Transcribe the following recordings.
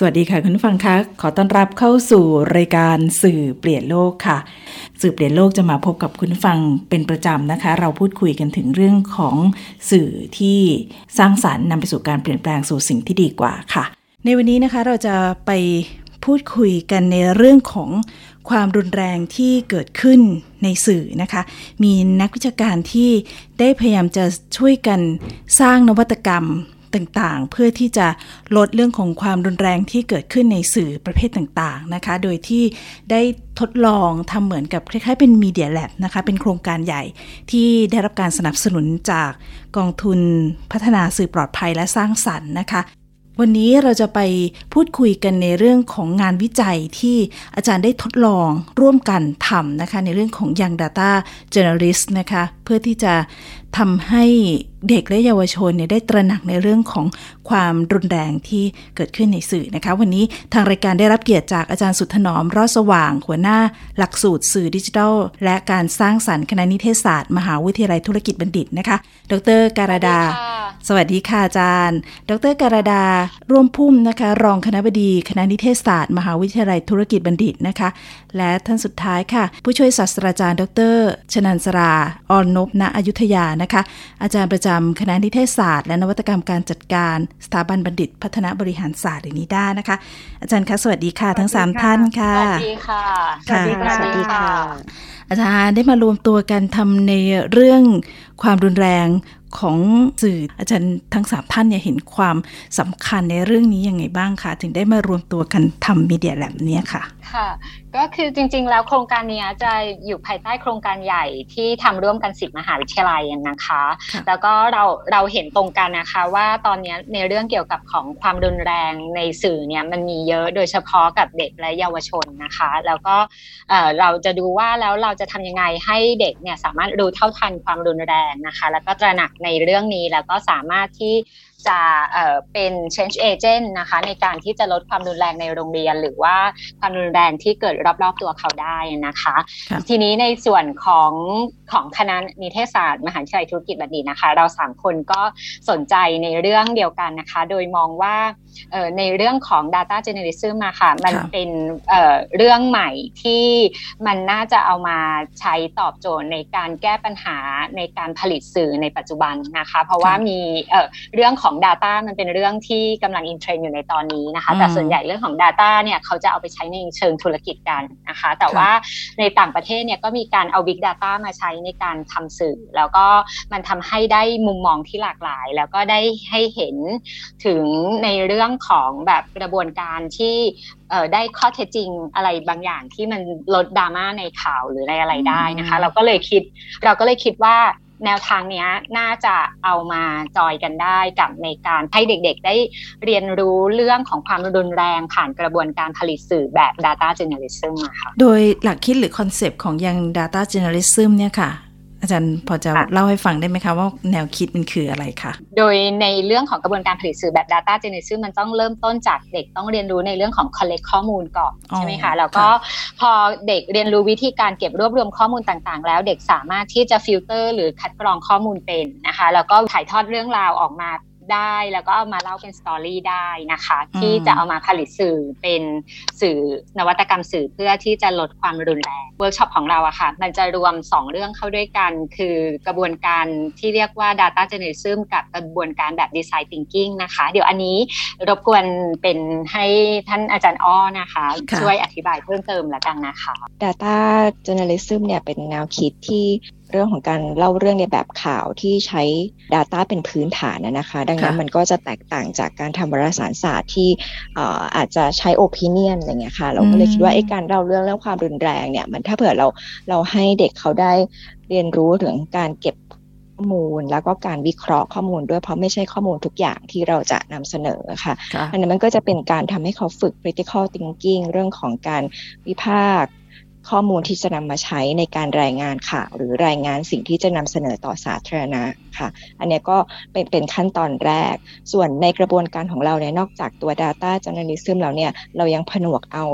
สวัสดีค่ะคุณฟังคะขอต้อนรับเข้าสู่รายการสื่อเปลี่ยนโลกค่ะ สื่อเปลี่ยนโลกจะมาพบกับคุณฟังเป็นประจำนะคะ เราพูดคุยกันถึงเรื่องของสื่อที่สร้างสารรค์นำไปสู่การเปลี่ยนแปลงสู่สิ่งที่ดีกว่าค่ะ ในวันนี้นะคะเราจะไปพูดคุยกันในเรื่องของความรุนแรงที่เกิดขึ้นในสื่อนะคะ มีนักวิชาการที่ได้พยายามจะช่วยกันสร้างนวัตกรรม ต่างๆ เพื่อที่จะลดเรื่องของความรุนแรงที่เกิดขึ้นในสื่อประเภทต่างๆนะคะ โดยที่ได้ทดลองทำเหมือนกับคล้ายๆเป็นมีเดียแลบนะคะ เป็นโครงการใหญ่ที่ได้รับการสนับสนุนจากกองทุนพัฒนาสื่อปลอดภัยและสร้างสรรค์นะคะวันนี้เราจะไปพูดคุยกันในเรื่องของงานวิจัยที่อาจารย์ได้ทดลองร่วมกันทำนะคะ ในเรื่องของ Young Data Journalist นะคะ เพื่อที่จะทำให้เด็กและเยาวชนเนี่ยได้ตระหนักในเรื่องของความรุนแรงที่เกิดขึ้นในสื่อนะคะ วันนี้ทางรายการได้รับเกียรติจากอาจารย์สุดถนอมรอดสว่าง หัวหน้าหลักสูตรสื่อดิจิทัล และการสร้างสรรค์คณะนิเทศศาสตร์มหาวิทยาลัยธุรกิจบัณฑิตนะคะ ดรการดา สวัสดีค่ะอาจารย์ ดรการดา ร่วมพุ่มนะคะ รองคณะบดีคณะนิเทศศาสตร์ มหาวิทยาลัยธุรกิจบัณฑิตนะคะ และท่านสุดท้ายค่ะ ผู้ช่วยศาสตราจารย์ ดร ชนันสราออนนบณอยุธยานะคะ อาจารย์ประจำคณะนิเทศศาสตร์ และนวัตกรรมการจัดการสถาบันบัณฑิต พัฒนาบริหารศาสตร์หรือนิด้านะคะ อาจารย์คะสวัสดีค่ะทั้ง 3 ท่านค่ะ สวัสดีค่ะค่ะสวัสดีค่ะ อาจารย์ได้มารวมตัวกันทำในเรื่องความรุนแรง ของสื่ออาจารย์ทั้งสามท่านเนี่ยเห็นความสำคัญในเรื่องนี้ยังไงบ้างคะถึงได้มารวมตัวกันทำมีเดียแลบนี้ค่ะ ค่ะ ก็คือจริงๆ แล้วโครงการนี้จะอยู่ภายใต้โครงการใหญ่ที่ทำร่วมกันสิบมหาวิทยาลัยนะคะ แล้วก็เราเราเห็นตรงกันนะคะ ว่าตอนนี้ในเรื่องเกี่ยวกับของความรุนแรงในสื่อเนี่ยมันมีเยอะโดยเฉพาะกับเด็กและเยาวชนนะคะ แล้วก็เราจะดูว่าแล้วเราจะทำยังไงให้เด็กเนี่ยสามารถรู้เท่าทันความรุนแรงนะคะ แล้วก็ตระหนักในเรื่องนี้ แล้วก็สามารถที่จะเป็น change agent นะคะ ในการที่จะลดความรุนแรงในโรงเรียน หรือว่าความรุนแรงที่เกิดรอบๆตัวเขาได้นะคะ ทีนี้ในส่วนของของคณะนิเทศศาสตร์ มหาวิทยาลัยธุรกิจบัณฑิตนะคะ เราสามคนก็สนใจในเรื่องเดียวกันนะคะ โดยมองว่า ในเรื่องของ data journalism มาค่ะ มันเป็นเรื่องใหม่ที่มันน่าจะเอามาใช้ตอบโจทย์ในการแก้ปัญหาในการผลิตสื่อในปัจจุบันนะคะ เพราะว่ามีเรื่องของ Data มันเป็นเรื่องที่กำลังอินเทรนอยู่ในตอนนี้นะคะ แต่ส่วนใหญ่เรื่องของ Data เนี่ยเขาจะเอาไปใช้ในเชิงธุรกิจกันนะคะ แต่ว่าในต่างประเทศเนี่ยก็มีการเอา Big Data มาใช้ในการทำสื่อ แล้วก็มันทำให้ได้มุมมองที่หลากหลาย แล้วก็ได้ให้เห็นถึงในเรื่องของแบบกระบวนการที่ได้ข้อเท็จจริงอะไรบางอย่างที่มันลดดราม่าในข่าวหรืออะไรอะไรได้นะคะ เราก็เลยคิดเราก็เลยคิดว่าแนวทางนี้น่าจะเอามาจอยกันได้กับในการให้เด็กๆ ได้เรียนรู้เรื่องของความรุนแรงผ่านกระบวนการผลิตสื่อแบบ Data Journalism อะค่ะ โดยหลักคิดหรือคอนเซปต์ของอย่าง Data Journalism เนี่ยค่ะ อาจารย์พอจะเล่าให้ฟังได้ไหมคะว่าแนวคิดมันคืออะไรคะ โดยในเรื่องของกระบวนการผลิตสื่อแบบ Data Journalism มันต้องเริ่มต้นจากเด็กต้องเรียนรู้ในเรื่องของ collect ข้อมูลก่อนใช่ไหมคะแล้วก็พอเด็กเรียนรู้วิธีการเก็บรวบรวมข้อมูลต่างๆ แล้วเด็กสามารถที่จะฟิลเตอร์หรือคัดกรองข้อมูลเป็นนะคะแล้วก็ถ่ายทอดเรื่องราวออกมา ได้ แล้วก็เอามาเล่าเป็น story ได้นะคะ ที่จะเอามาผลิตสื่อเป็นสื่อนวัตกรรมสื่อเพื่อที่จะลดความรุนแรงเวิร์กช็อปของเราอะค่ะ มันจะรวม 2 เรื่องเข้าด้วยกัน คือกระบวนการที่เรียกว่า Data Journalism กับกระบวนการแบบ Design Thinking นะคะ เดี๋ยวอันนี้รบกวนเป็นให้ท่านอาจารย์อ้อนะคะ ช่วยอธิบายเพิ่มเติมแล้วกันนะคะ Data Journalism เนี่ยเป็นแนวคิดที่ เรื่องของการเล่าเรื่องในแบบข่าวที่ใช้ Data เป็นพื้นฐานนะคะ ดังนั้นมันก็จะแตกต่างจากการทำวารสารศาสตร์ที่อาจจะใช้ opinion อะไรเงี้ยค่ะ เราก็เลยคิดว่าไอ้การเล่าเรื่องเรื่องความรุนแรงเนี่ยมันถ้าเผื่อเราเราให้เด็กเขาได้เรียนรู้ถึงการเก็บข้อมูลแล้วก็การวิเคราะห์ข้อมูลด้วยเพราะไม่ใช่ข้อมูลทุกอย่างที่เราจะนำเสนอค่ะ อันนั้นมันก็จะเป็นการทำให้เขาฝึก critical thinking เรื่องของการวิพากษ์ ข้อมูลที่จะนำมาใช้ในการรายงานข่าวหรือรายงานสิ่งที่จะนำเสนอต่อสาธารณะค่ะ อันนี้ก็เป็นเป็นขั้นตอนแรก ส่วนในกระบวนการของเราเนี่ยนอกจากตัว Data Journalism แล้วเนี่ยเรายังผนวกเอา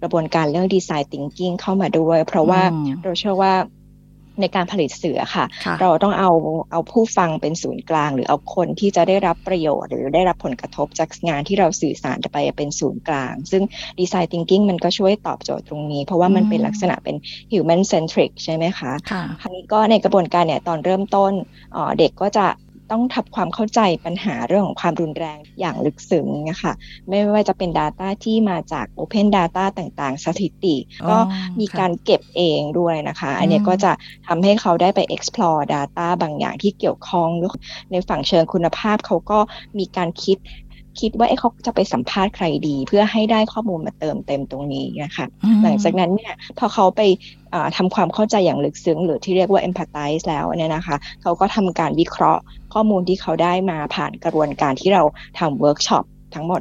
กระบวนการเรื่อง Design Thinking เข้ามาด้วย เพราะว่าเราเชื่อว่า ในการผลิตเสือค่ะ เราต้องเอาเอาผู้ฟังเป็นศูนย์กลาง หรือเอาคนที่จะได้รับประโยชน์ หรือได้รับผลกระทบจากงานที่เราสื่อสารไปเป็นศูนย์กลาง ซึ่งดีไซน์ thinking มันก็ช่วยตอบโจทย์ตรงนี้ เพราะว่ามันเป็นลักษณะเป็น human centric ใช่ไหมคะ คราวนี้ก็ในกระบวนการเนี่ยตอนเริ่มต้นเด็กก็จะ ต้องทำความเข้าใจปัญหาเรื่องของความรุนแรงอย่างลึกซึ้งนะคะไม่ว่าจะเป็น Data ที่มาจาก Open Data ต่างๆ สถิติ ก็มีการเก็บเองด้วยนะคะ อันนี้ก็จะทำให้เขาได้ไป explore data บางอย่างที่เกี่ยวข้องในฝั่งเชิงคุณภาพเขาก็มีการคิดคิดว่าเขาจะไปสัมภาษณ์ใครดี เพื่อให้ได้ข้อมูลมาเติมเต็มตรงนี้นะคะหลังจากนั้นเนี่ยพอเขาไปทำความเข้าใจอย่างลึกซึ้ง หรือที่เรียกว่า empathize แล้วเนี่ยนะคะ เขาก็ทำการวิเคราะห์ ข้อมูลที่เขาได้มาผ่านกระบวนการที่เราทำเวิร์กช็อปทั้งหมด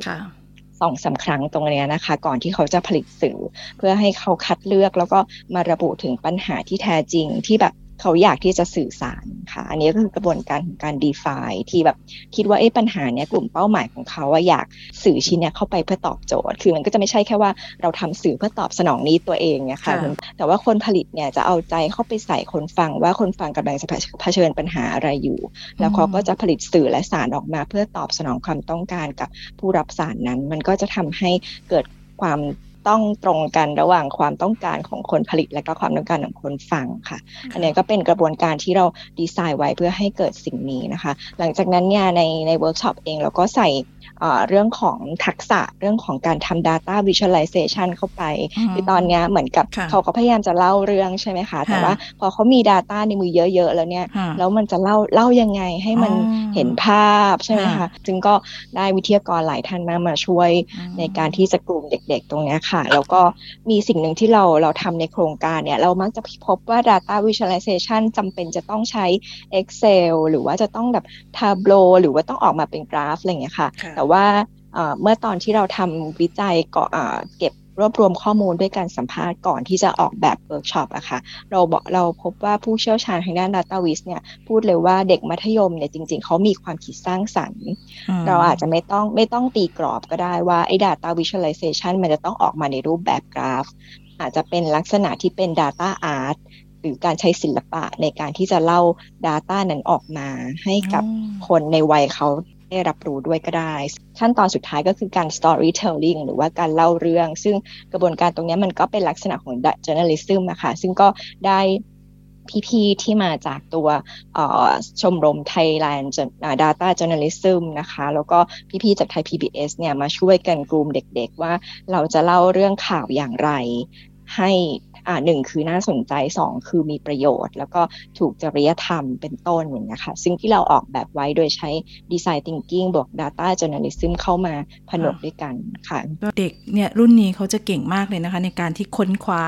สองสาครั้งตรงนี้นะคะ ก่อนที่เขาจะผลิตสื่อ เพื่อให้เขาคัดเลือกแล้วก็มาระบุถึงปัญหาที่แท้จริงที่แบบ เขาอยากที่จะสื่อสารค่ะ อันนี้ก็คือกระบวนการของการ define ที่แบบคิดว่าเอ๊ะปัญหาเนี้ยกลุ่มเป้าหมายของเขาว่าอยากสื่อชิ้นเนี้ยเข้าไปเพื่อตอบโจทย์ คือมันก็จะไม่ใช่แค่ว่าเราทำสื่อเพื่อตอบสนองนี้ตัวเองเนี่ยค่ะ แต่ว่าคนผลิตเนี่ยจะเอาใจเข้าไปใส่คนฟังว่าคนฟังกำลังจะเผชิญปัญหาอะไรอยู่ แล้วเขาก็จะผลิตสื่อและสารออกมา เพื่อตอบสนองความต้องการกับผู้รับสารนั้น มันก็จะทำให้เกิดความ ต้องตรงกันระหว่างความต้องการของคนผลิต และก็ความต้องการของคนฟังค่ะ อันนี้ก็เป็นกระบวนการที่เราดีไซน์ไว้เพื่อให้เกิดสิ่งนี้นะคะ หลังจากนั้นเนี่ยในในเวิร์กช็อปเองเราก็ใส่ เรื่องของทักษะเรื่องของการทำ Data Visualization เข้าไปคือตอนนี้เหมือนกับเขาก็พยายามจะเล่าเรื่องใช่ไหมคะ แต่ว่าพอเขามี Data ในมือเยอะ ๆ แล้วเนี่ย แล้วมันจะเล่าเล่ายังไงให้มันเห็นภาพใช่ไหมคะจึงก็ได้วิทยากรหลายท่านมามาช่วยในการที่จะกลุ่มเด็ก ๆ ตรงนี้ค่ะ แล้วก็มีสิ่งหนึ่งที่เราเราทำในโครงการเนี่ย เรามักจะพบว่า Data Visualization จำเป็นจะต้องใช้ Excel หรือว่าจะต้องแบบ Tableau หรือว่าต้องออกมาเป็นกราฟอะไรอย่างเงี้ยค่ะแต่ว่าเมื่อตอนที่เราทำวิจัยก็เก็บรวบรวมข้อมูลด้วยการสัมภาษณ์ก่อนที่จะออกแบบเวิร์กช็อปอะค่ะ เราบอกเราพบว่าผู้เชี่ยวชาญทางด้าน Data Viz เนี่ยพูดเลยว่าเด็กมัธยมเนี่ยจริง ๆ เขามีความคิดสร้างสรรค์ เราอาจจะไม่ต้องไม่ต้องตีกรอบก็ได้ว่าไอ้ Data Visualization มันจะต้องออกมาในรูปแบบกราฟ อาจจะเป็นลักษณะที่เป็น Data Art หรือการใช้ศิลปะในการที่จะเล่า Data นั้นออกมาให้กับคนในวัยเขา ได้รับรู้ด้วยก็ได้ ขั้นตอนสุดท้ายก็คือการ storytelling หรือว่าการเล่าเรื่อง ซึ่งกระบวนการตรงนี้มันก็เป็นลักษณะของ journalism นะคะซึ่งก็ได้พี่ๆที่มาจากตัวชมรม Thailand Data Journalism นะคะ แล้วก็พี่ๆจากไทย PBS เนี่ยมาช่วยกันกลุ่มเด็กๆ ว่าเราจะเล่าเรื่องข่าวอย่างไรให้ อ่าหนึ่งคือน่าสนใจสองคือมีประโยชน์ แล้วก็ถูกจริยธรรมเป็นต้นอย่างนี้ยค่ะซึ่งที่เราออกแบบไว้โดยใช้ดีไซน์ทิงกิ้งบวก Data Journalism เข้ามาผนวกด้วยกันค่ะเด็กเนี่ยรุ่นนี้เขาจะเก่งมากเลยนะคะ ในการที่ค้นคว้า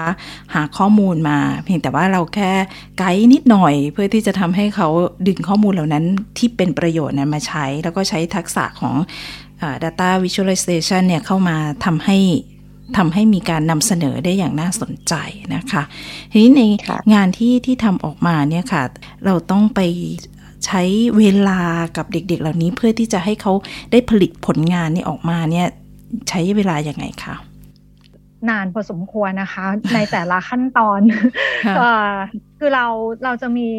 หาข้อมูลมา เพียงแต่ว่าเราแค่ไกด์นิดหน่อย เพื่อที่จะทำให้เขาดึงข้อมูลเหล่านั้นที่เป็นประโยชน์นั้นมาใช้ แล้วก็ใช้ทักษะของ data visualization เนี่ยเข้ามาทำให้ ทำให้มีการนำเสนอได้อย่างน่าสนใจนะคะทีนี้ในงานที่ที่ทำออกมาเนี่ยค่ะ เราต้องไปใช้เวลากับเด็ก ๆ เหล่านี้เพื่อที่จะให้เขาได้ผลิตผลงานนี้ออกมาเนี่ยใช้เวลาอย่างไงคะนานพอสมควรนะคะ ในแต่ละขั้นตอนคือเราเราจะมี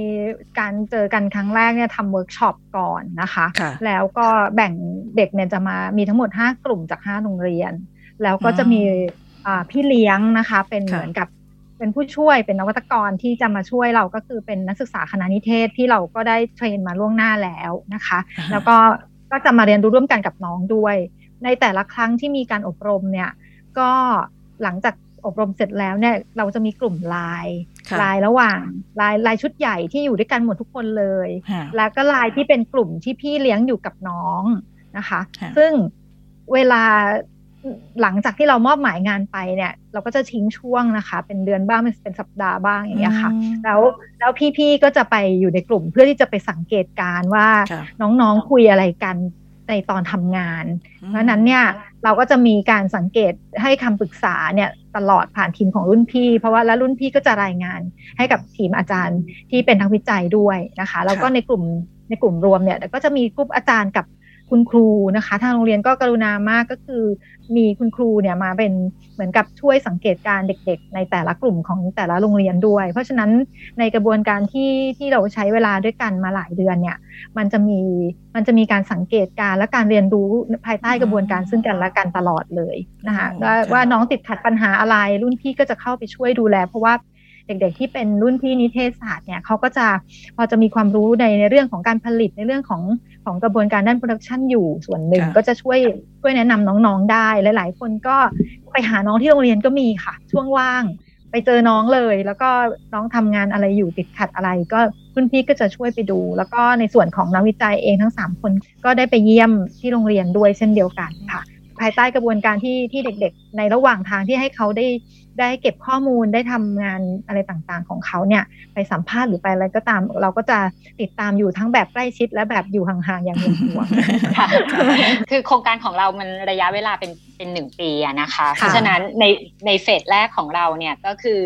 การเจอกันครั้งแรกเนี่ยทำเวิร์กช็อปก่อนนะคะ แล้วก็แบ่งเด็กเนี่ยจะมามีทั้งหมด 5 กลุ่มจาก 5 โรงเรียน แล้วก็จะมีพี่เลี้ยงนะคะ เป็นเหมือนกับเป็นผู้ช่วยเป็นนวัตกรที่จะมาช่วยเราก็คือเป็นนักศึกษาคณะนิเทศที่เราก็ได้ train มาล่วงหน้าแล้วนะคะ แล้วก็ก็จะมาเรียนรู้ร่วมกันกับน้องด้วย ในแต่ละครั้งที่มีการอบรมเนี่ย ก็หลังจากอบรมเสร็จแล้วเนี่ย เราจะมีกลุ่มไลน์ไลน์ระหว่างไลน์ไลน์ชุดใหญ่ที่อยู่ด้วยกันหมดทุกคนเลย แล้วก็ไลน์ที่เป็นกลุ่มที่พี่เลี้ยงอยู่กับน้องนะคะ ซึ่งเวลา หลังจากที่เรามอบหมายงานไปเนี่ย เราก็จะทิ้งช่วงนะคะ เป็นเดือนบ้างเป็นสัปดาห์บ้างอย่างเงี้ยค่ะ แล้วแล้วพี่ๆก็จะไปอยู่ในกลุ่มเพื่อที่จะไปสังเกตการว่าน้องๆคุยอะไรกันในตอนทำงาน เพราะนั้นเนี่ยเราก็จะมีการสังเกตให้คำปรึกษาเนี่ยตลอดผ่านทีมของรุ่นพี่ เพราะว่าแล้วรุ่นพี่ก็จะรายงานให้กับทีมอาจารย์ที่เป็นนักวิจัยด้วยนะคะ แล้วก็ในกลุ่มในกลุ่มรวมเนี่ยก็จะมีกลุ่มอาจารย์กับ คุณครูนะคะ ทางโรงเรียนก็กรุณามากก็คือ มีคุณครูเนี่ยมาเป็นเหมือนกับช่วยสังเกตการเด็กๆ ในแต่ละกลุ่มของแต่ละโรงเรียนด้วย เพราะฉะนั้นในกระบวนการที่ที่เราใช้เวลาด้วยกันมาหลายเดือนเนี่ยมันจะมีมันจะมีการสังเกตการและการเรียนรู้ภายใต้กระบวนการซึ่งกันและกันตลอดเลยนะคะว่าว่าน้องติดขัดปัญหาอะไรรุ่นพี่ก็จะเข้าไปช่วยดูแล เพราะว่า เด็กๆที่เป็นรุ่นพี่นิเทศศาสตร์เนี่ยเขาก็จะพอจะมีความรู้ในในเรื่องของการผลิตในเรื่องของของกระบวนการด้านโปรดักชันอยู่ส่วนหนึ่งก็จะช่วยช่วยแนะนำน้องๆได้หลายๆ คนก็ไปหาน้องที่โรงเรียนก็มีค่ะ ช่วงว่าง ไปเจอน้องเลย แล้วก็น้องทำงานอะไรอยู่ติดขัดอะไร ก็รุ่นพี่ก็จะช่วยไปดู แล้วก็ในส่วนของนักวิจัยเองทั้งสามคนก็ได้ไปเยี่ยมที่โรงเรียนด้วยเช่นเดียวกันค่ะภายใต้กระบวนการที่ที่เด็กๆ ในระหว่างทางที่ให้เขาได้ ได้เก็บข้อมูลได้ทำงานอะไรต่างๆของเขาเนี่ย ไปสัมภาษณ์หรือไปอะไรก็ตาม เราก็จะติดตามอยู่ทั้งแบบใกล้ชิดและแบบอยู่ห่างๆอย่างห่วงๆค่ะคือโครงการของเรามันระยะเวลาเป็นเป็นหนึ่งปีนะคะ เพราะฉะนั้นในใน phase แรกของเราเนี่ยก็คือ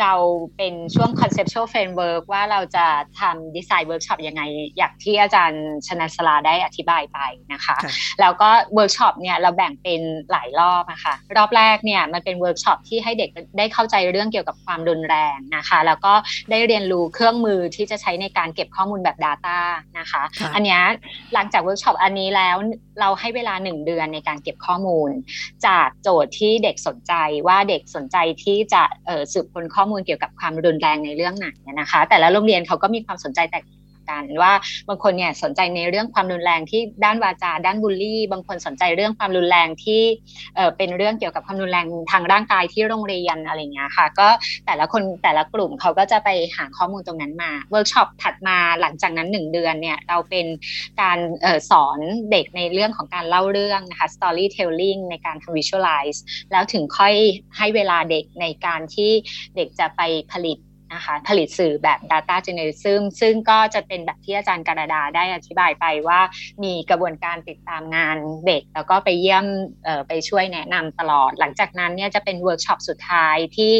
เราเป็นช่วง conceptual framework ว่าเราจะทำดีไซน์เวิร์กช็อปยังไง อย่างที่อาจารย์ชนะสลาได้อธิบายไปนะคะ แล้วก็เวิร์กช็อปเนี่ยเราแบ่งเป็นหลายรอบนะคะรอบแรกเนี่ยมันเป็นเวิร์กช็อปที่ให้เด็กได้เข้าใจเรื่องเกี่ยวกับความรุนแรงนะคะ แล้วก็ได้เรียนรู้เครื่องมือที่จะใช้ในการเก็บข้อมูลแบบ Data นะคะ อันนี้หลังจากเวิร์กช็อปอันนี้แล้วเราให้เวลาหนึ่งเดือนในการเก็บข้อมูล จากโจทย์ที่เด็กสนใจว่าเด็กสนใจที่จะสืบค้นข้อมูลเกี่ยวกับความรุนแรงในเรื่องไหนนะคะ แต่ละโรงเรียนเขาก็มีความสนใจแตกต่างกันว่าบางคนเนี่ยสนใจในเรื่องความรุนแรงที่ด้านวาจาด้านบูลลี่ บางคนสนใจเรื่องความรุนแรงที่เออเป็นเรื่องเกี่ยวกับความรุนแรงทางร่างกายที่โรงเรียนอะไรเงี้ยค่ะ ก็แต่ละคนแต่ละกลุ่มเขาก็จะไปหาข้อมูลตรงนั้นมาเวิร์กช็อปถัดมาหลังจากนั้นหนึ่งเดือนเนี่ยเราเป็นการเออสอนเด็กในเรื่องของการเล่าเรื่องนะคะ storytelling ในการทำ visualize แล้วถึงค่อยให้เวลาเด็กในการที่เด็กจะไปผลิต นะคะ ผลิตสื่อแบบ Data Journalism ซึ่งก็จะเป็นแบบที่อาจารย์การดาได้อธิบายไปว่ามีกระบวนการติดตามงานเด็ก แล้วก็ไปเยี่ยมไปช่วยแนะนำตลอด หลังจากนั้นเนี่ยจะเป็นเวิร์กช็อปสุดท้ายที่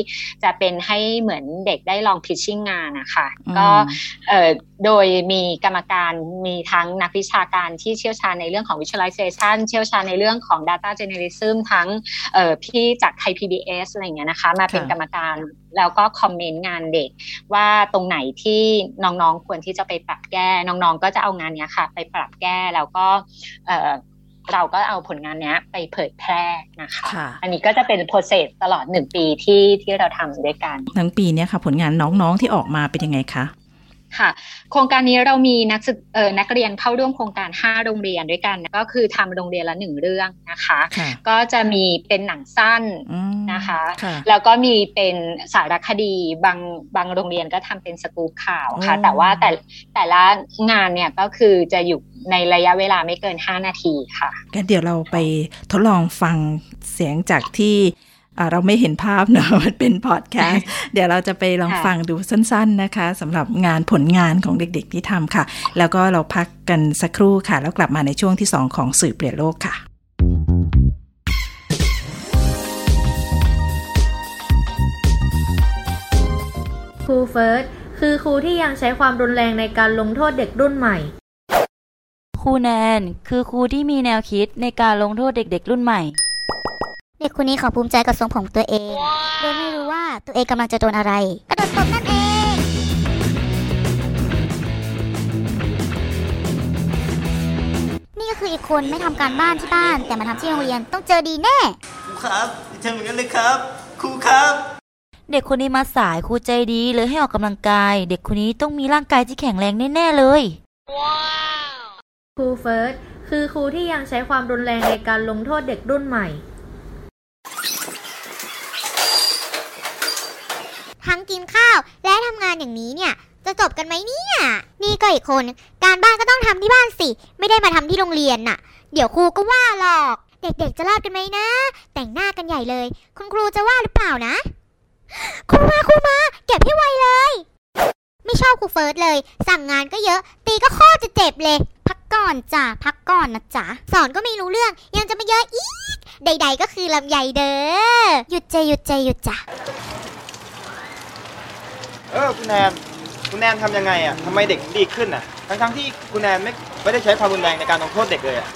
จะเป็นให้เหมือนเด็กได้ลอง pitching งานนะคะก็โดยมีกรรมการมีทั้งนักวิชาการที่เชี่ยวชาญในเรื่องของ visualization เชี่ยวชาญในเรื่องของ data journalism ทั้งพี่จากไทย PBS อะไรเงี้ยนะคะ มาเป็นกรรมการแล้วก็ comment งานเด็กว่าตรงไหนที่น้องๆควรที่จะไปปรับแก้ น้องๆก็จะเอางานนี้ค่ะ ไปปรับแก้แล้วก็เราก็เอาผลงานนี้ไปเผยแพร่นะคะ อันนี้ก็จะเป็นโปรเซสตลอดหนึ่งปีที่ที่เราทำด้วยกัน ทั้งปีนี้ค่ะ ผลงานน้องๆที่ออกมาเป็นยังไงคะ ค่ะ โครงการนี้เรามีนักศึกเอ่อนักเรียนเข้าร่วมโครงการ 5 โรงเรียนด้วยกันก็คือทำโรงเรียนละหนึ่งเรื่องนะคะ ก็จะมีเป็นหนังสั้นนะคะแล้วก็มีเป็นสารคดีบางบางโรงเรียนก็ทำเป็นสกู๊ปข่าวค่ะ แต่ว่าแต่แต่ละงานเนี่ยก็คือจะอยู่ในระยะเวลาไม่เกิน 5 นาทีค่ะก็เดี๋ยวเราไปทดลองฟังเสียงจากที่ เราไม่เห็นภาพเนอะมันเป็นพอดแคสต์เดี๋ยวเราจะไปลองฟังดูสั้น ๆนะคะสำหรับงานผลงานของเด็ก ๆ ที่ทำค่ะ แล้วก็เราพักกันสักครู่ค่ะ แล้วกลับมาในช่วงที่ 2 ของสื่อเปลี่ยนโลกค่ะครูเฟิร์สคือครูที่ยังใช้ความรุนแรงในการลงโทษเด็กรุ่นใหม่ ครูแนน คือครูที่มีแนวคิดในการลงโทษเด็กๆรุ่นใหม่ เด็กคนนี้เขาภูมิใจกับทรงผมตัวเอง โดยไม่รู้ว่าตัวเองกำลังจะโดนอะไร กระโดดตบนั่นเอง นี่ก็คืออีกคนไม่ทำการบ้านที่บ้าน แต่มาทำที่โรงเรียนต้องเจอดีแน่ ครูครับทำเหมือนกันเลยครับ ครูครับ เด็กคนนี้มาสายครูใจดีเลยให้ออกกำลังกาย เด็กคนนี้ต้องมีร่างกายที่แข็งแรงแน่ๆเลยว้าวครูเฟิร์สคือครูที่ยังใช้ความรุนแรงในการลงโทษเด็กรุ่นใหม่ ทั้งกินข้าวและทำงานอย่างนี้เนี่ย จะจบกันไหมเนี่ย นี่ก็อีกคน การบ้านก็ต้องทำที่บ้านสิ ไม่ได้มาทำที่โรงเรียนน่ะ เดี๋ยวครูก็ว่าหรอก เด็กๆจะรอดกันไหมนะ แต่งหน้ากันใหญ่เลย คุณครูจะว่าหรือเปล่านะครูมาครูมาเก็บให้ไวเลย ไม่ชอบครูเฟิร์สเลย สั่งงานก็เยอะ ตีก็ข้อจะเจ็บเลย พักก่อนจ้ะพักก่อนนะจ๊ะสอนก็ไม่รู้เรื่องยังจะมาเยอะอี ใด ๆ ก็คือลำไยเด้อหยุดใจหยุดใจหยุดจ้ะเออคุณแนนคุณแนนทำยังไงอะทำไมเด็กดีขึ้นอะทั้งๆที่คุณแนนไม่ไม่ได้ใช้ความรุนแรงในการลงโทษเด็กเลยอะ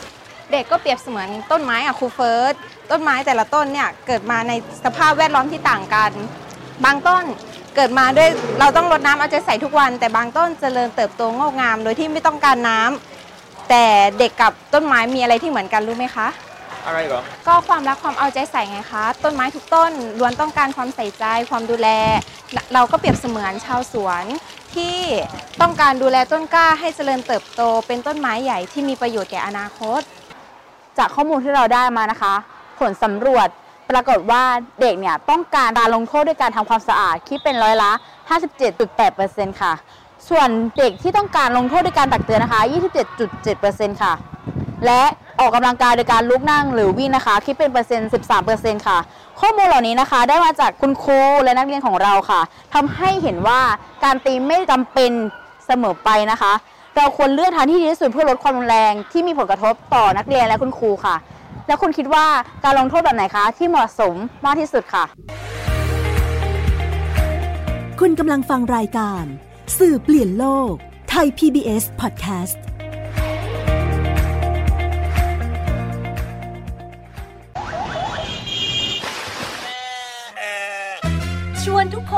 เด็กก็เปรียบเสมือนต้นไม้อะครูเฟิร์สต้นไม้แต่ละต้นเนี่ยเกิดมาในสภาพแวดล้อมที่ต่างกัน บางต้นเกิดมาด้วยเราต้องรดน้ำเอาใจใส่ทุกวัน แต่บางต้นเจริญเติบโตงอกงาม โดยที่ไม่ต้องการน้ำแต่เด็กกับต้นไม้มีอะไรที่เหมือนกันรู้ไหมคะ อะไรเหรอ ก็ความรักความเอาใจใส่ไงคะ ต้นไม้ทุกต้นล้วนต้องการความใส่ใจความดูแล เราก็เปรียบเสมือนชาวสวน ที่ต้องการดูแลต้นกล้าให้เจริญเติบโต เป็นต้นไม้ใหญ่ที่มีประโยชน์แก่อนาคต จากข้อมูลที่เราได้มานะคะ ผลสำรวจปรากฏว่าเด็กเนี่ยต้องการการลงโทษด้วยการทำความสะอาดคิดเป็นร้อยละ 57.8%ค่ะ ส่วนเด็กที่ต้องการลงโทษด้วยการตักเตือนนะคะ 27.7%ค่ะ และออกกำลังกายโดยการลุกนั่งหรือวิ่งนะคะ คิดเป็นเปอร์เซ็นต์13%ค่ะ ข้อมูลเหล่านี้นะคะ ได้มาจากคุณครูและนักเรียนของเราค่ะทำให้เห็นว่าการตีไม่จำเป็นเสมอไปนะคะ เราควรเลือกทางที่ดีที่สุดเพื่อลดความรุนแรงที่มีผลกระทบต่อนักเรียนและคุณครูค่ะ แล้วคุณคิดว่าการลงโทษแบบไหนคะ ที่เหมาะสมมากที่สุดค่ะ คุณกำลังฟังรายการ สื่อเปลี่ยนโลกไทย PBS Podcast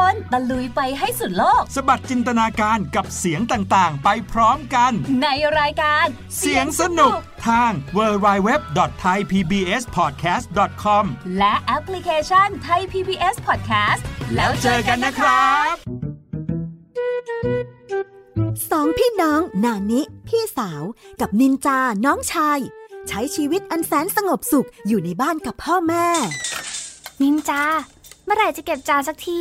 คนตะลุยไปให้สุดโลก สบัดจินตนาการกับเสียงต่างๆ ไปพร้อมกัน ในรายการ เสียงสนุกทาง www.thaipbspodcast.com และแอปพลิเคชันไทย PBS Podcast แล้วเจอกันนะครับสองพี่น้องนานิพี่สาวกับนินจาน้องชาย ใช้ชีวิตอันแสนสงบสุขอยู่ในบ้านกับพ่อแม่ นินจาเมื่อไหร่จะเก็บจานสักที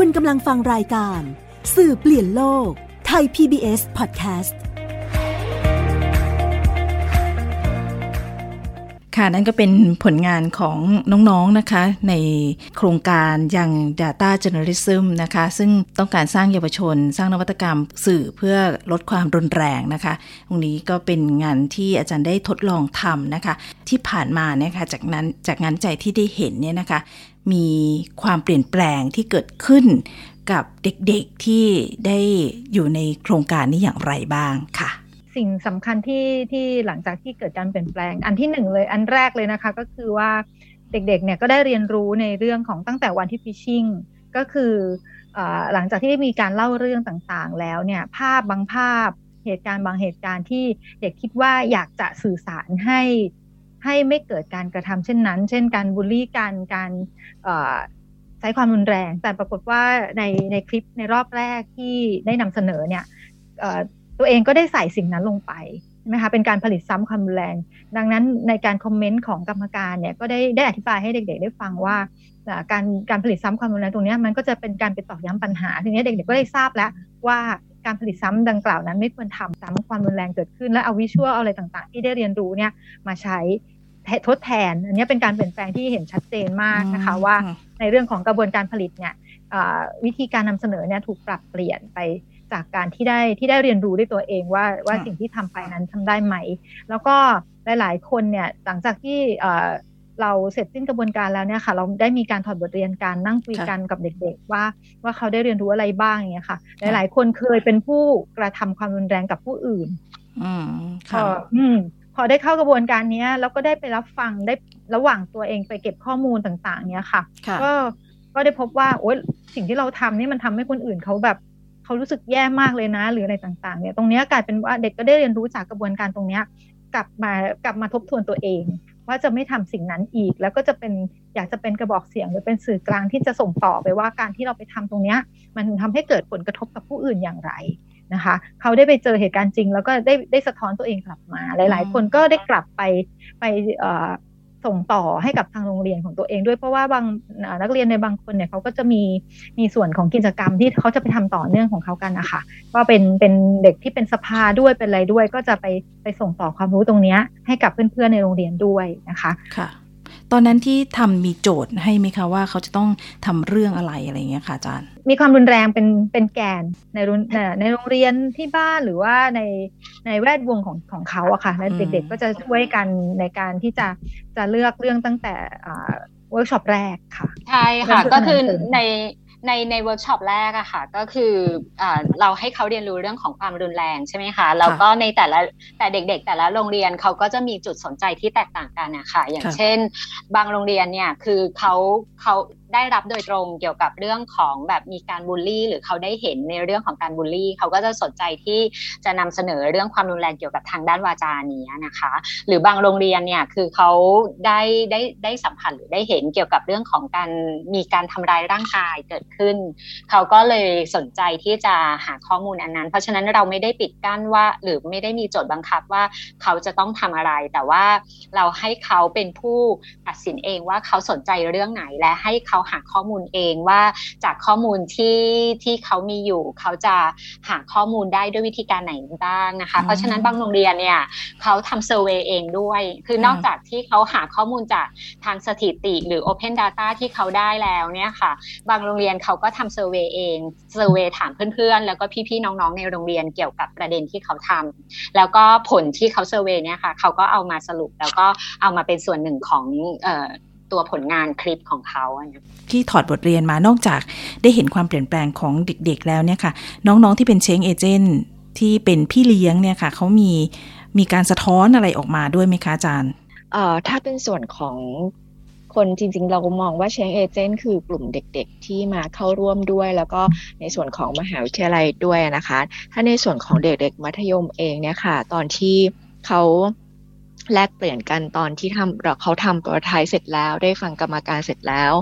คุณกำลังฟังรายการ สื่อเปลี่ยนโลก ไทย PBS Podcast ค่ะนั่นก็เป็นผลงานของน้องๆนนะคะ ในโครงการยัง Data Journalism นะคะ ซึ่งต้องการสร้างเยาวชน สร้างนวัตกรรมสื่อเพื่อลดความรุนแรงนะคะ ตรงนี้ก็เป็นงานที่อาจารย์ได้ทดลองทำนะคะ ที่ผ่านมาเนี่ยค่ะจากนั้นจากงานวิจัยที่ได้เห็นเนี่ยนะคะ มีความเปลี่ยนแปลงที่เกิดขึ้นกับเด็กๆที่ได้อยู่ในโครงการนี้อย่างไรบ้างค่ะ สิ่งสำคัญที่ที่หลังจากที่เกิดการเปลี่ยนแปลง อันที่หนึ่งเลยอันแรกเลยนะคะ ก็คือว่าเด็กๆเนี่ยก็ได้เรียนรู้ในเรื่องของตั้งแต่วันที่ฟิชชิ่งก็คืออหลังจากที่ได้มีการเล่าเรื่องต่างๆ แล้วเนี่ยภาพบางภาพเหตุการณ์บางเหตุการณ์ที่เด็กคิดว่าอยากจะสื่อสารให้ ให้ไม่เกิดการกระทำเช่นนั้น เช่น การบูลลี่กันการใช้ความรุนแรง แต่ปรากฏว่าในในคลิปในรอบแรกที่ได้นำเสนอเนี่ยตัวเองก็ได้ใส่สิ่งนั้นลงไปใช่ไหมคะเป็นการผลิตซ้ำความรุนแรง ดังนั้นในการคอมเมนต์ของกรรมการเนี่ยก็ได้ได้อธิบายให้เด็ก ๆ ได้ฟังว่าการการผลิตซ้ำความรุนแรงตรงนี้มันก็จะเป็นการไปตอกย้ำปัญหาทีนี้เด็ก ๆ ก็ได้ทราบแล้วว่าการผลิตซ้ำดังกล่าวนั้นไม่ควรทำซ้ำความรุนแรงเกิดขึ้นและเอาวิชวลอะไรต่างๆ ที่ได้เรียนรู้เนี่ยมาใช้ ทดแทน อันนี้เป็นการเปลี่ยนแปลงที่เห็นชัดเจนมากนะคะว่าในเรื่องของกระบวนการผลิตเนี่ยวิธีการนำเสนอเนี่ยถูกปรับเปลี่ยนไปจากการที่ได้ที่ได้เรียนรู้ด้วยตัวเองว่าว่าสิ่งที่ทำไปนั้นทำได้ไหม แล้วก็หลาย ๆ คนเนี่ยหลังจากที่เราเสร็จสิ้นกระบวนการแล้วเนี่ยค่ะ เราได้มีการถอดบทเรียนการนั่งคุยกันกับเด็ก ๆ ว่าว่าเขาได้เรียนรู้อะไรบ้างอย่างเงี้ยค่ะ หลาย ๆ คนเคยเป็นผู้กระทำความรุนแรงกับผู้อื่น อืมค่ะอืม พอได้เข้ากระบวนการนี้แล้วก็ได้ไปรับฟังได้ระหว่างตัวเองไปเก็บข้อมูลต่าง ๆ เนี้ยค่ะ ก็ก็ได้พบว่าโอ๊ยสิ่งที่เราทำนี่มันทำให้คนอื่นเขาแบบเขารู้สึกแย่มากเลยนะ หรืออะไรต่างๆ เนี่ยตรงนี้กลายเป็นว่าเด็กก็ได้เรียนรู้จากกระบวนการตรงนี้กลับมากลับมาทบทวนตัวเอง ว่าจะไม่ทำสิ่งนั้นอีก แล้วก็จะเป็นอยากจะเป็นกระบอกเสียงหรือเป็นสื่อกลางที่จะส่งต่อไปว่าการที่เราไปทำตรงนี้มันทำให้เกิดผลกระทบกับผู้อื่นอย่างไร นะคะ เขาได้ไปเจอเหตุการณ์จริง แล้วก็ได้ได้สะท้อนตัวเองกลับมา หลาย ๆ คนก็ได้กลับไปไปส่งต่อให้กับทางโรงเรียนของตัวเองด้วยเพราะว่าบางนักเรียนในบางคนเนี่ยเขาก็จะมีมีส่วนของกิจกรรมที่เขาจะไปทำต่อเนื่องของเขากันนะคะก็เป็นเป็นเด็กที่เป็นสภาด้วยเป็นอะไรด้วย ก็จะไปไปส่งต่อความรู้ตรงนี้ให้กับเพื่อนๆในโรงเรียนด้วยนะคะค่ะ ตอนนั้นที่ทำมีโจทย์ให้ไหมคะว่าเขาจะต้องทำเรื่องอะไรอะไรเงี้ยค่ะอาจารย์ มีความรุนแรงเป็นเป็นแกนในรุ่นในโรงเรียนที่บ้านหรือว่าในในแวดวงของของเขาอะค่ะและเด็กๆก็จะช่วยกันในการที่จะจะเลือกเรื่องตั้งแต่เวิร์กช็อปแรกค่ะ ใช่ค่ะ ก็คือใน ในในเวิร์กช็อปแรกอะค่ะ ก็คืออเราให้เขาเรียนรู้เรื่องของความรุนแรงใช่ไหมคะแล้วก็ในแต่ละแต่เด็ก ๆ แต่ละโรงเรียนเขาก็จะมีจุดสนใจที่แตกต่างกันนะคะอย่างเช่น บางโรงเรียนเนี่ยคือเขาเขา ได้รับโดยตรงเกี่ยวกับเรื่องของแบบมีการบูลลี่ หรือเขาได้เห็นในเรื่องของการบูลลี่ เขาก็จะสนใจที่จะนำเสนอเรื่องความรุนแรงเกี่ยวกับทางด้านวาจานี้นะคะ หรือบางโรงเรียนเนี่ยคือเขาได้ได้ได้สัมผัสหรือได้เห็นเกี่ยวกับเรื่องของการมีการทำร้ายร่างกายเกิดขึ้น เขาก็เลยสนใจที่จะหาข้อมูลอันนั้น เพราะฉะนั้นเราไม่ได้ปิดกั้นว่าหรือไม่ได้มีโจทย์บังคับว่าเขาจะต้องทำอะไร แต่ว่าเราให้เขาเป็นผู้ตัดสินเองว่าเขาสนใจเรื่องไหนและให้เขาหาข้อมูลเองว่าจากข้อมูลที่ที่เขามีอยู่ เขาจะหาข้อมูลได้ด้วยวิธีการไหนบ้างนะคะ เพราะฉะนั้นบางโรงเรียนเนี่ยเขาทำเซอร์เวยเองด้วย คือนอกจากที่เขาหาข้อมูลจากทางสถิติหรือ Open Data ที่เขาได้แล้วเนี่ยค่ะ บางโรงเรียนเขาก็ทำเซอร์เวยเองเซอร์เวยถามเพื่อนๆ แล้วก็พี่ๆ น้องๆ ในโรงเรียนเกี่ยวกับประเด็นที่เขาทำแล้วก็ผลที่เขาเซอร์เวยเนี่ยค่ะ เขาก็เอามาสรุปแล้วก็เอามาเป็นส่วนหนึ่งของ ตัวผลงานคลิปของเขาที่ถอดบทเรียนมานอกจากได้เห็นความเปลี่ยนแปลงของเด็กๆแล้วเนี่ยค่ะ น้องๆที่เป็นเชงเอเจนต์ที่เป็นพี่เลี้ยงเนี่ยค่ะเขามีมีการสะท้อนอะไรออกมาด้วยไหมคะอาจารย์เอ่อถ้าเป็นส่วนของคนจริงๆ เรามองว่าเชงเอเจนต์คือกลุ่มเด็กๆ ที่มาเข้าร่วมด้วย แล้วก็ในส่วนของมหาวิทยาลัยด้วยนะคะ ถ้าในส่วนของเด็กๆ มัธยมเองเนี่ยค่ะ ตอนที่เขา แลกเปลี่ยนกันตอนที่ทำเขาทำโปรไทป์เสร็จแล้ว ได้ฟังกรรมการเสร็จแล้ว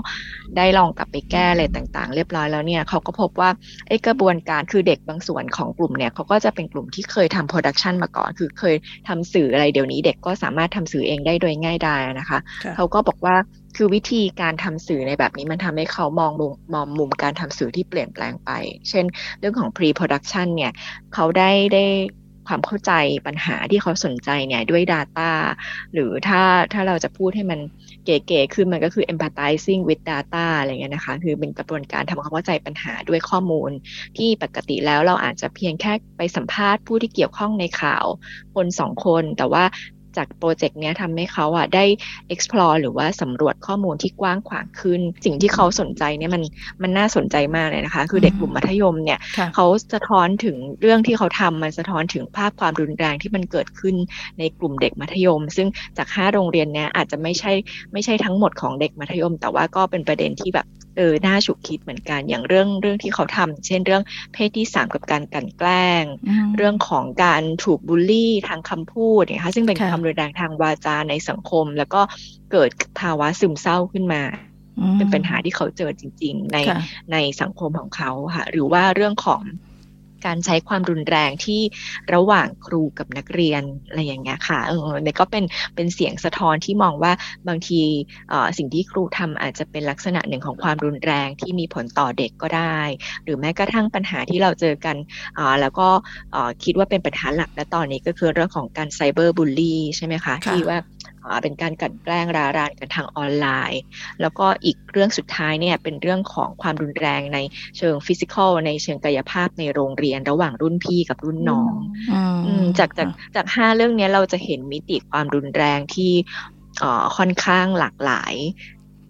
ได้ลองกลับไปแก้อะไรต่างๆ เรียบร้อยแล้วเนี่ยเขาก็พบว่าไอ้กระบวนการคือเด็กบางส่วนของกลุ่มเนี่ยเขาก็จะเป็นกลุ่มที่เคยทำโปรดักชันมาก่อน คือเคยทำสื่ออะไรเดี๋ยวนี้เด็กก็สามารถทำสื่อเองได้โดยง่ายดายนะคะเขาก็บอกว่าคือวิธีการทำสื่อในแบบนี้มันทำให้เขามองมุมมองมุมการทำสื่อที่เปลี่ยนแปลงไป เช่น เรื่องของ pre-production เนี่ย เขาได้ได้ ความเข้าใจปัญหาที่เขาสนใจเนี่ยด้วย Data หรือถ้าถ้าเราจะพูดให้มันเก๋ๆขึ้นมันก็คือ empathizing with data อะไรเงี้ยนะคะ คือเป็นกระบวนการทำความเข้าใจปัญหาด้วยข้อมูล ที่ปกติแล้วเราอาจจะเพียงแค่ไปสัมภาษณ์ผู้ที่เกี่ยวข้องในข่าวคนสองคน แต่ว่า จากโปรเจกต์นี้ทำให้เขาอะได้ explore หรือว่าสำรวจข้อมูลที่กว้างขวางขึ้น สิ่งที่เขาสนใจเนี่ยมันมันน่าสนใจมากเลยนะคะ คือเด็กกลุ่มมัธยมเนี่ยเขาสะท้อนถึงเรื่องที่เขาทำมันสะท้อนถึงภาพความรุนแรงที่มันเกิดขึ้นในกลุ่มเด็กมัธยม ซึ่งจากห้าโรงเรียนเนี้ยอาจจะไม่ใช่ไม่ใช่ทั้งหมดของเด็กมัธยม แต่ว่าก็เป็นประเด็นที่แบบ เออน่าฉุกคิดเหมือนกันอย่างเรื่องเรื่องที่เขาทำเช่นเรื่องเพศที่สามกับการกันแกล้ง เรื่องของการถูกบูลลี่ทางคำพูดนะคะซึ่งเป็นคำรุนแรงทางวาจาในสังคม แล้วก็เกิดภาวะซึมเศร้าขึ้นมาเป็นปัญหาที่เขาเจอจริง ๆ ในในสังคมของเขาค่ะหรือว่าเรื่องของ การใช้ความรุนแรงที่ระหว่างครูกับนักเรียนอะไรอย่างเงี้ยค่ะเออเนี่ยก็เป็นเป็นเสียงสะท้อนที่มองว่าบางทีสิ่งที่ครูทำอาจจะเป็นลักษณะหนึ่งของความรุนแรงที่มีผลต่อเด็กก็ได้ หรือแม้กระทั่งปัญหาที่เราเจอกันแล้วก็คิดว่าเป็นปัญหาหลักและตอนนี้ก็คือเรื่องของการไซเบอร์บูลลี่ใช่ไหมคะที่ว่า เป็นการกัดแกล้งรารานกันทางออนไลน์ แล้วก็อีกเรื่องสุดท้ายเนี่ยเป็นเรื่องของความรุนแรงในเชิงฟิสิกอลในเชิงกายภาพในโรงเรียนระหว่างรุ่นพี่กับรุ่นน้องจากจากจากห้าเรื่องนี้เราจะเห็นมิติความรุนแรงที่ค่อนข้างหลากหลาย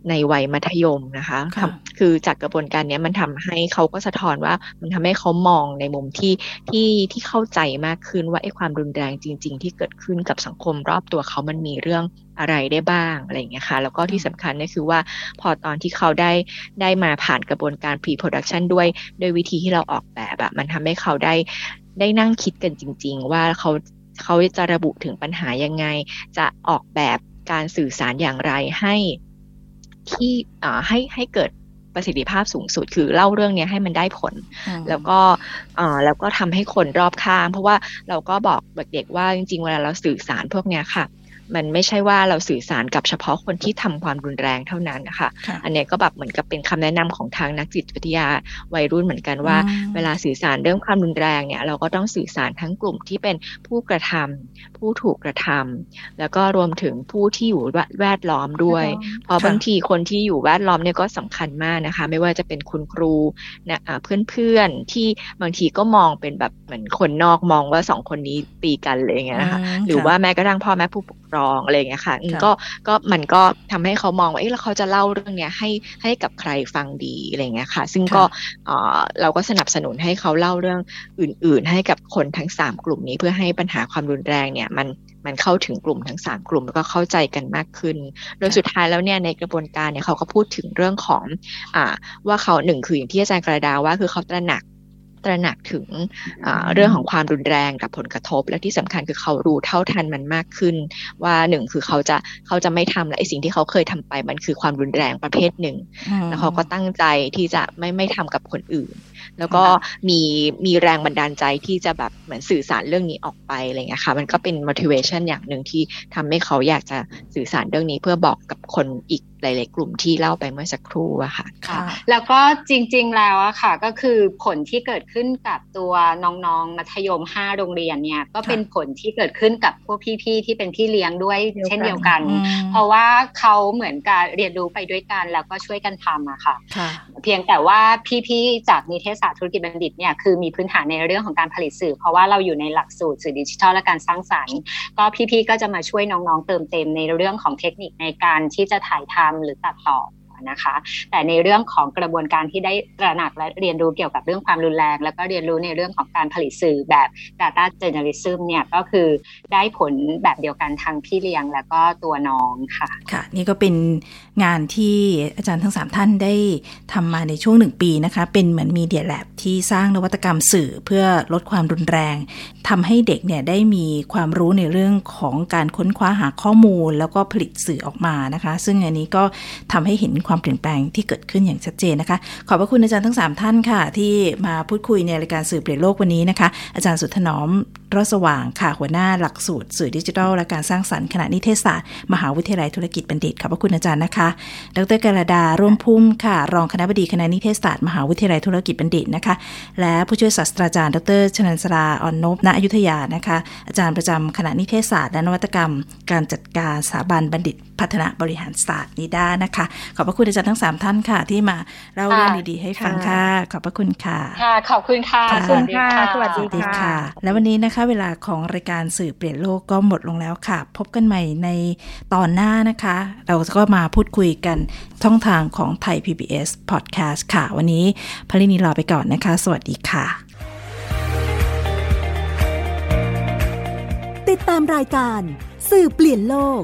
ในวัยมัธยมนะคะคคือจากกระบวนการนี้มันทำให้เขาก็สะท้อนว่ามันทำให้เขามองในมุมที่ที่ที่เข้าใจมากขึ้นว่าไอ้ความรุนแรงจริง ๆ ที่เกิดขึ้นกับสังคมรอบตัวเขามันมีเรื่องอะไรได้บ้างอะไรอย่างเงี้ยค่ะ แล้วก็ที่สำคัญก็คือว่าพอตอนที่เขาได้ได้มาผ่านกระบวนการ pre-production ด้วยด้วยวิธีที่เราออกแบบอะมันทำให้เขาได้ได้นั่งคิดกันจริง ๆ ว่าเขาเขาจะระบุถึงปัญหายังไง จะออกแบบการสื่อสารอย่างไรให้ ที่ให้ให้เกิดประสิทธิภาพสูงสุดคือเล่าเรื่องนี้ให้มันได้ผล แล้วก็แล้วก็ทำให้คนรอบข้าง เพราะว่าเราก็บอกเด็กว่าจริงๆเวลาเราสื่อสารพวกนี้ค่ะ มันไม่ใช่ว่าเราสื่อสารกับเฉพาะคนที่ทำความรุนแรงเท่านั้นนะคะอันนี้ก็แบบเหมือนกับเป็นคำแนะนำของทางนักจิตวิทยาวัยรุ่นเหมือนกันว่า เวลาสื่อสารเรื่องความรุนแรงเนี่ยเราก็ต้องสื่อสารทั้งกลุ่มที่เป็นผู้กระทำผู้ถูกกระทำแล้วก็รวมถึงผู้ที่อยู่แวดล้อมด้วย เพราะบางทีคนที่อยู่แวดล้อมเนี่ยก็สำคัญมากนะคะ ไม่ว่าจะเป็นคุณครูนะเพื่อนๆที่บางทีก็มองเป็นแบบเหมือนคนนอกมองว่าสองคนนี้ตีกันเลยอย่างเงี้ยนะคะหรือว่าแม้กระทั่งพ่อแม่ผู้ปกรองอะไรเงี้ยค่ะก็ก็มันก็ทำให้เขามองว่าเอ๊ะแล้วเขาจะเล่าเรื่องเนี้ยให้ให้กับใครฟังดีอะไรเงี้ยค่ะ ซึ่งก็เราก็สนับสนุนให้เขาเล่าเรื่องอื่น ๆ ให้กับคนทั้งสามกลุ่มนี้เพื่อให้ปัญหาความรุนแรงเนี่ยมันมันเข้าถึงกลุ่มทั้งสามกลุ่มแล้วก็เข้าใจกันมากขึ้น โดยสุดท้ายแล้วเนี่ยในกระบวนการเนี่ยเขาก็พูดถึงเรื่องของอ่าว่าเขาหนึ่งคืออย่างที่อาจารย์กระดาว่าคือเขาตระหนัก ตระหนักถึงเรื่องของความรุนแรงกับผลกระทบ และที่สำคัญคือเขารู้เท่าทันมันมากขึ้น ว่าหนึ่งคือเขาจะเขาจะไม่ทำและไอสิ่งที่เขาเคยทำไปมันคือความรุนแรงประเภทหนึ่งแล้วเขาก็ตั้งใจที่จะไม่ไม่ทำกับคนอื่น แล้วก็มีมีแรงบันดาลใจที่จะแบบเหมือนสื่อสารเรื่องนี้ออกไปอะไรเงี้ยค่ะมันก็เป็น motivation อย่างหนึ่งที่ทำให้เขาอยากจะสื่อสารเรื่องนี้เพื่อบอกกับคนอีก หลาย ๆ กลุ่มที่เล่าไปเมื่อสักครู่อะค่ะค่ะ แล้วก็จริง ๆ แล้วอะค่ะ ก็คือผลที่เกิดขึ้นกับตัวน้องๆ มัธยม 5 โรงเรียนเนี่ย ก็เป็นผลที่เกิดขึ้นกับพวกพี่ ๆ ที่เป็นพี่เลี้ยงด้วยเช่นเดียวกัน เพราะว่าเขาเหมือนกับเรียนรู้ไปด้วยกันแล้วก็ช่วยกันทำอะค่ะ เพียงแต่ว่าพี่ๆ จากนิเทศศาสตร์ธุรกิจบัณฑิตเนี่ยคือมีพื้นฐานในเรื่องของการผลิตสื่อ เพราะว่าเราอยู่ในหลักสูตรสื่อดิจิทัลและการสร้างสรรค์ ก็พี่ๆ ก็จะมาช่วยน้องๆ เติมเต็มในเรื่องของเทคนิคในการที่จะถ่ายทำหรือตัดต่อ นะคะ แต่ในเรื่องของกระบวนการที่ได้ตระหนักและเรียนรู้เกี่ยวกับเรื่องความรุนแรง แล้วก็เรียนรู้ในเรื่องของการผลิตสื่อแบบ Data Journalism เนี่ยก็คือได้ผลแบบเดียวกันทางพี่เลี้ยงแล้วก็ตัวน้องค่ะ ค่ะ นี่ก็เป็นงานที่อาจารย์ทั้ง 3 ท่านได้ทำมาในช่วงหนึ่งปีนะคะ เป็นเหมือนมีเดียแลบที่สร้างนวัตกรรมสื่อเพื่อลดความรุนแรงทำให้เด็กเนี่ยได้มีความรู้ในเรื่องของการค้นคว้าหาข้อมูล แล้วก็ผลิตสื่อออกมานะคะ ซึ่งอันนี้ก็ทำให้เห็นความความเปลี่ยนแปลงที่เกิดขึ้นอย่างชัดเจนนะคะ ขอบพระคุณอาจารย์ทั้ง 3 ท่านค่ะ ที่มาพูดคุยในรายการสื่อเปลี่ยนโลกวันนี้นะคะ อาจารย์สุดถนอมรอดสว่างค่ะ หัวหน้าหลักสูตร สื่อดิจิทัลและการสร้างสรรค์คณะนิเทศศาสตร์ มหาวิทยาลัยธุรกิจบัณฑิตขอบพระคุณอาจารย์นะคะ ดรกระดาร่วมพุ่มค่ะ รองคณะบดีคณะนิเทศศาสตร์มหาวิทยาลัยธุรกิจบัณฑิตนะคะ และผู้ช่วยศาสตราจารย์ ดรชนันสราอ่อนนบณอยุธยานะคะ อาจารย์ประจำคณะนิเทศศาสตร์และนวัตกรรม การจัดการสถาบันบัณฑิต พัฒนาบริหารศาสตร์นิด้านะคะ ขอบพระคุณอาจารย์ทั้ง 3 ท่านค่ะ ที่มาเล่าเรื่องดี ๆ ให้ฟังค่ะ ขอบพระคุณค่ะ ค่ะ ขอบคุณค่ะขอบคุณค่ะ สวัสดีค่ะ แล้ววันนี้นะคะ เวลาของรายการสื่อเปลี่ยนโลกก็หมดลงแล้วค่ะ พบกันใหม่ในตอนหน้านะคะ เราก็มาพูดคุยกันช่องทางของไทย PBS Podcast ค่ะ วันนี้พลินีลาไปก่อนนะคะ สวัสดีค่ะ ติดตามรายการสื่อเปลี่ยนโลก